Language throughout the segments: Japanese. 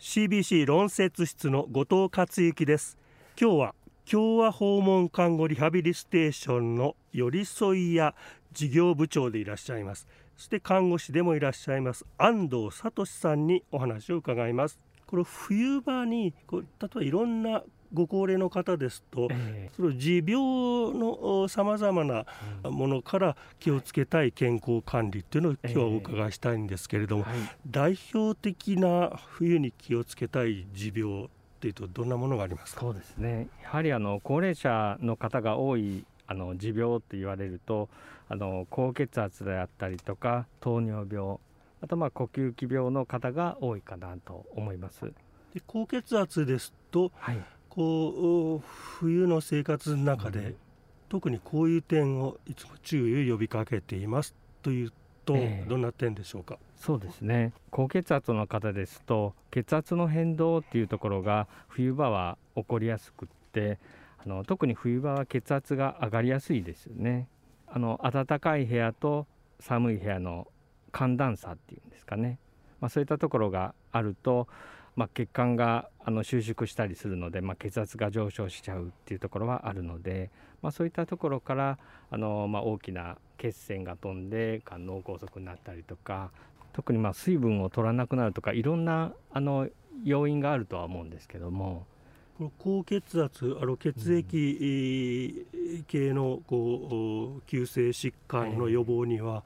CBC 論説室の後藤克之です。今日は共和訪問看護リハビリステーションの寄り添いや事業部長でいらっしゃいます。そして看護師でもいらっしゃいます。安藤聡さんにお話を伺います。この冬場にこう例えばいろんなご高齢の方ですと、えー、その持病のさまざまなものから気をつけたい健康管理っていうのを今日はお伺いしたいんですけれども、えーはい、代表的な冬に気をつけたい持病っていうとどんなものがありますか？そうですね。やはりあの高齢者の方が多いあの持病って言われるとあの高血圧であったりとか糖尿病あとまあ呼吸器病の方が多いかなと思います。で高血圧ですと、はい、こう冬の生活の中で、うん、特にこういう点をいつも注意を呼びかけていますというと、えー、どんな点でしょうか？そうですね。高血圧の方ですと血圧の変動っていうところが冬場は起こりやすくってあの特に冬場は血圧が上がりやすいですよね。あの暖かい部屋と寒い部屋の寒暖差っていうんですかね、まあ、そういったところがあるとまあ、血管があの収縮したりするので、まあ、血圧が上昇しちゃうっていうところはあるので、まあ、そういったところからあの、まあ、大きな血栓が飛んで脳梗塞になったりとか特にまあ水分を取らなくなるとかいろんなあの要因があるとは思うんですけども。高血圧あの血液系のこう急性疾患の予防には、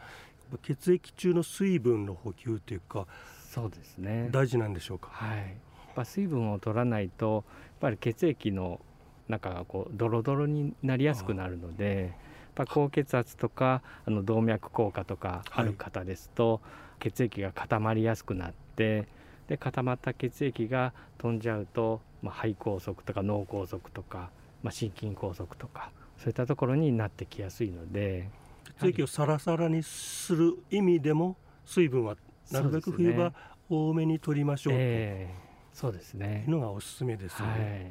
血液中の水分の補給というかそうですね大事なんでしょうか？はい、まあ、水分を取らないとやっぱり血液の中がこうドロドロになりやすくなるので。やっぱ高血圧とかあの動脈硬化とかある方ですと、はい、血液が固まりやすくなってで固まった血液が飛んじゃうと、まあ、肺梗塞とか脳梗塞とか、まあ、心筋梗塞とかそういったところになってきやすいので血液をサラサラにする意味でも水分はなるべく冬場多めに取りましょうと、えー、そうですね。のがおすすめですよね、はい、やっ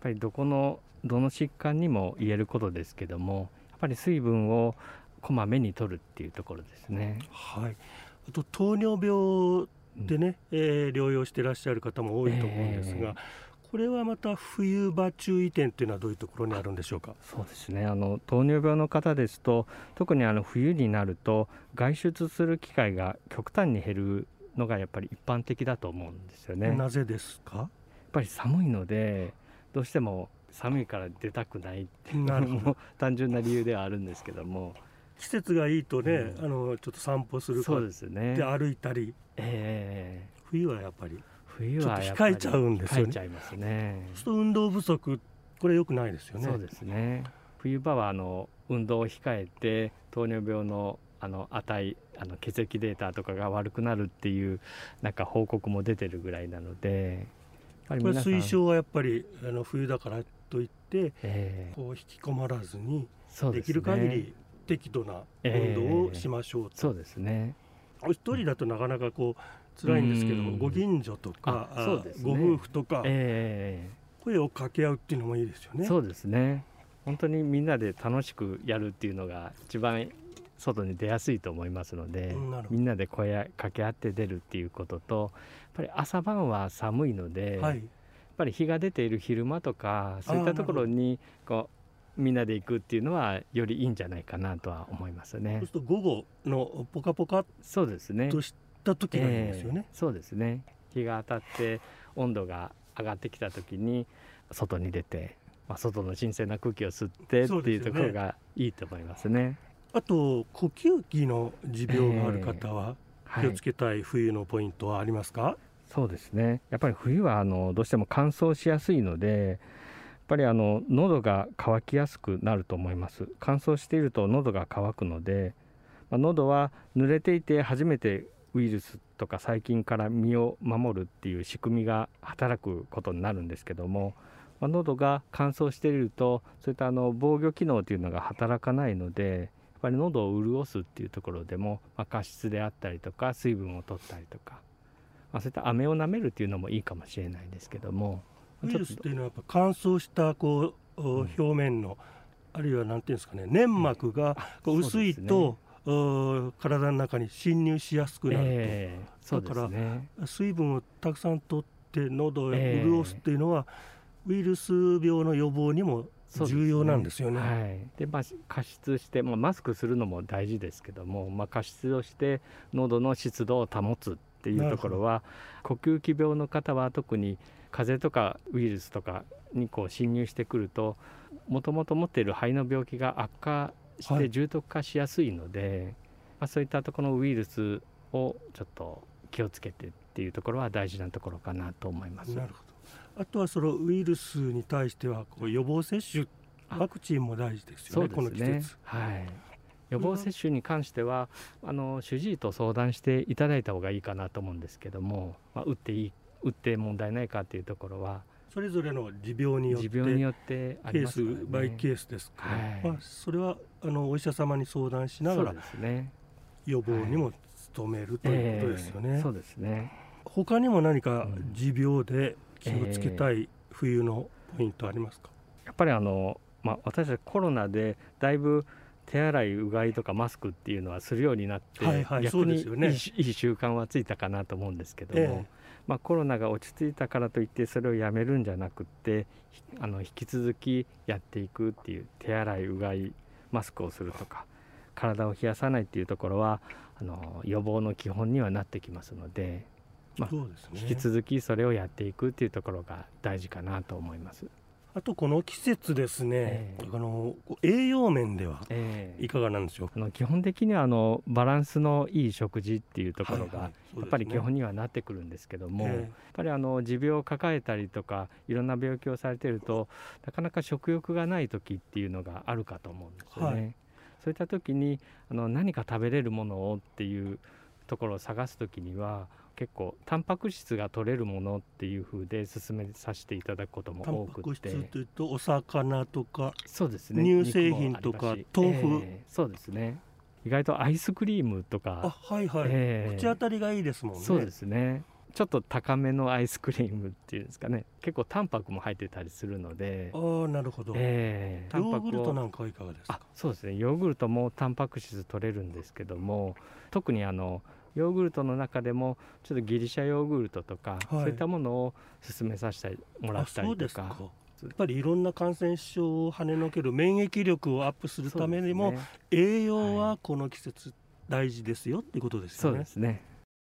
ぱりどこのどの疾患にも言えることですけどもやっぱり水分をこまめに取るっていうところですね。はい、あと糖尿病でね、うん、えー、療養していらっしゃる方も多いと思うんですが、えーこれはまた冬場注意点というのはどういうところにあるんでしょうか？そうですね。あの糖尿病の方ですと特にあの冬になると外出する機会が極端に減るのがやっぱり一般的だと思うんですよねなぜですか？やっぱり寒いのでどうしても寒いから出たくないっていうのも単純な理由ではあるんですけども季節がいいとね、うん、あのちょっと散歩するそうですねで歩いたり、えー、冬はやっぱり冬は控えちゃうんですよね。控えちゃいますね。そう運動不足これ良くないですよね。そうですね。冬場はあの運動を控えて糖尿病のあの値あの血液データとかが悪くなるっていうなんか報告も出てるぐらいなのでこれ推奨はやっぱりあの冬だからといって、えー、こう引き込まらずにできる限り適度な運動をしましょうと、えー、そうですね。お一人だとなかなかこう辛いんですけどご近所とか、ね、ご夫婦とか、えー、声を掛け合うっていうのもいいですよね。そうですね。本当にみんなで楽しくやるっていうのが一番外に出やすいと思いますのでみんなで声掛け合って出るっていうこととやっぱり朝晩は寒いので、はい、やっぱり日が出ている昼間とかそういったところにこうみんなで行くっていうのはよりいいんじゃないかなとは思いますね。そうすると午後のポカポカそうですねとした時がいいんですよね、えー、そうですね。日が当たって温度が上がってきた時に外に出て、まあ、外の新鮮な空気を吸ってっていうところがいいと思いますね。あと呼吸器の持病がある方は気をつけたい冬のポイントはありますか、はい、そうですね。やっぱり冬はあのどうしても乾燥しやすいのでやっぱりあの喉が渇きやすくなると思います。乾燥していると喉が渇くので、まあ、喉は濡れていて初めてウイルスとか細菌から身を守るっていう仕組みが働くことになるんですけども、まあ、喉が乾燥しているとそういったあの防御機能というのが働かないのでぱり喉を潤すっていうところでも、まあ、加湿であったりとか水分を取ったりとか、まあ、そういった飴を舐めるっていうのもいいかもしれないですけどもウイルスっていうのはやっぱ乾燥したこう表面の、うん、あるいは何ていうんですかね粘膜がこう薄いと、体の中に侵入しやすくなると、えー、だから、ね、水分をたくさんとっして喉を潤すっていうのは、ウイルス病の予防にも重要なんですよね。で、ねはい、でまあ、加湿して、まあ、マスクするのも大事ですけども、まあ、加湿をして喉の湿度を保つっていうところは呼吸器病の方は特に風邪とかウイルスとかにこう侵入してくるともともと持っている肺の病気が悪化して重篤化しやすいので、はい、まあ、そういったところのウイルスをちょっと気をつけてっていうところは大事なところかなと思います。なるほどあとはそのウイルスに対してはこう予防接種ワクチンも大事ですよね、ね。この季節。はい。予防接種に関しては、あの主治医と相談していただいた方がいいかなと思うんですけども、まあ、打っていい打って問題ないかというところはそれぞれの持病によって持病によってケースバイケースですから、はい、まあ、それはあのお医者様に相談しながら、ね、予防にも努めるということですよね。えー、そうですね。他にも何か持病で気をつけたい冬のポイントありますか、やっぱりあの、まあ、私たちコロナでだいぶ手洗いうがいとかマスクっていうのはするようになって、はいはい、逆にいい,、ね、いい習慣はついたかなと思うんですけども、えー、まあ、コロナが落ち着いたからといってそれをやめるんじゃなくってあの引き続きやっていくっていう手洗いうがいマスクをするとか体を冷やさないっていうところはあの予防の基本にはなってきますので。まあ、ね、引き続きそれをやっていくっていうところが大事かなと思います。あとこの季節ですね、えー、あの栄養面ではいかがなんでしょう、えー、あの基本的にはあのバランスのいい食事っていうところが、やっぱり基本にはなってくるんですけども、やっぱりあの持病を抱えたりとかいろんな病気をされてるとなかなか食欲がない時っていうのがあるかと思うんですよね。はい、そういった時にあの何か食べれるものをっていうところを探す時には結構タンパク質が取れるものっていう風で進めさせていただくことも多くて。タンパク質というとお魚とかそうですね。乳製品とか豆腐、えー、そうですね。意外とアイスクリームとか。あはいはい、えー、口当たりがいいですもんね。そうですね。ちょっと高めのアイスクリームっていうんですかね。結構タンパクも入ってたりするので。ああなるほど、えー、タンパクヨーグルトなんかはいかがですか？そうですね。ヨーグルトもタンパク質取れるんですけども特にあのヨーグルトの中でもちょっとギリシャヨーグルトとか、はい、そういったものを勧めさせてもらったりとか。やっぱりいろんな感染症を跳ねのける免疫力をアップするためにも、ね、栄養はこの季節大事ですよっていうことですよね。そうですね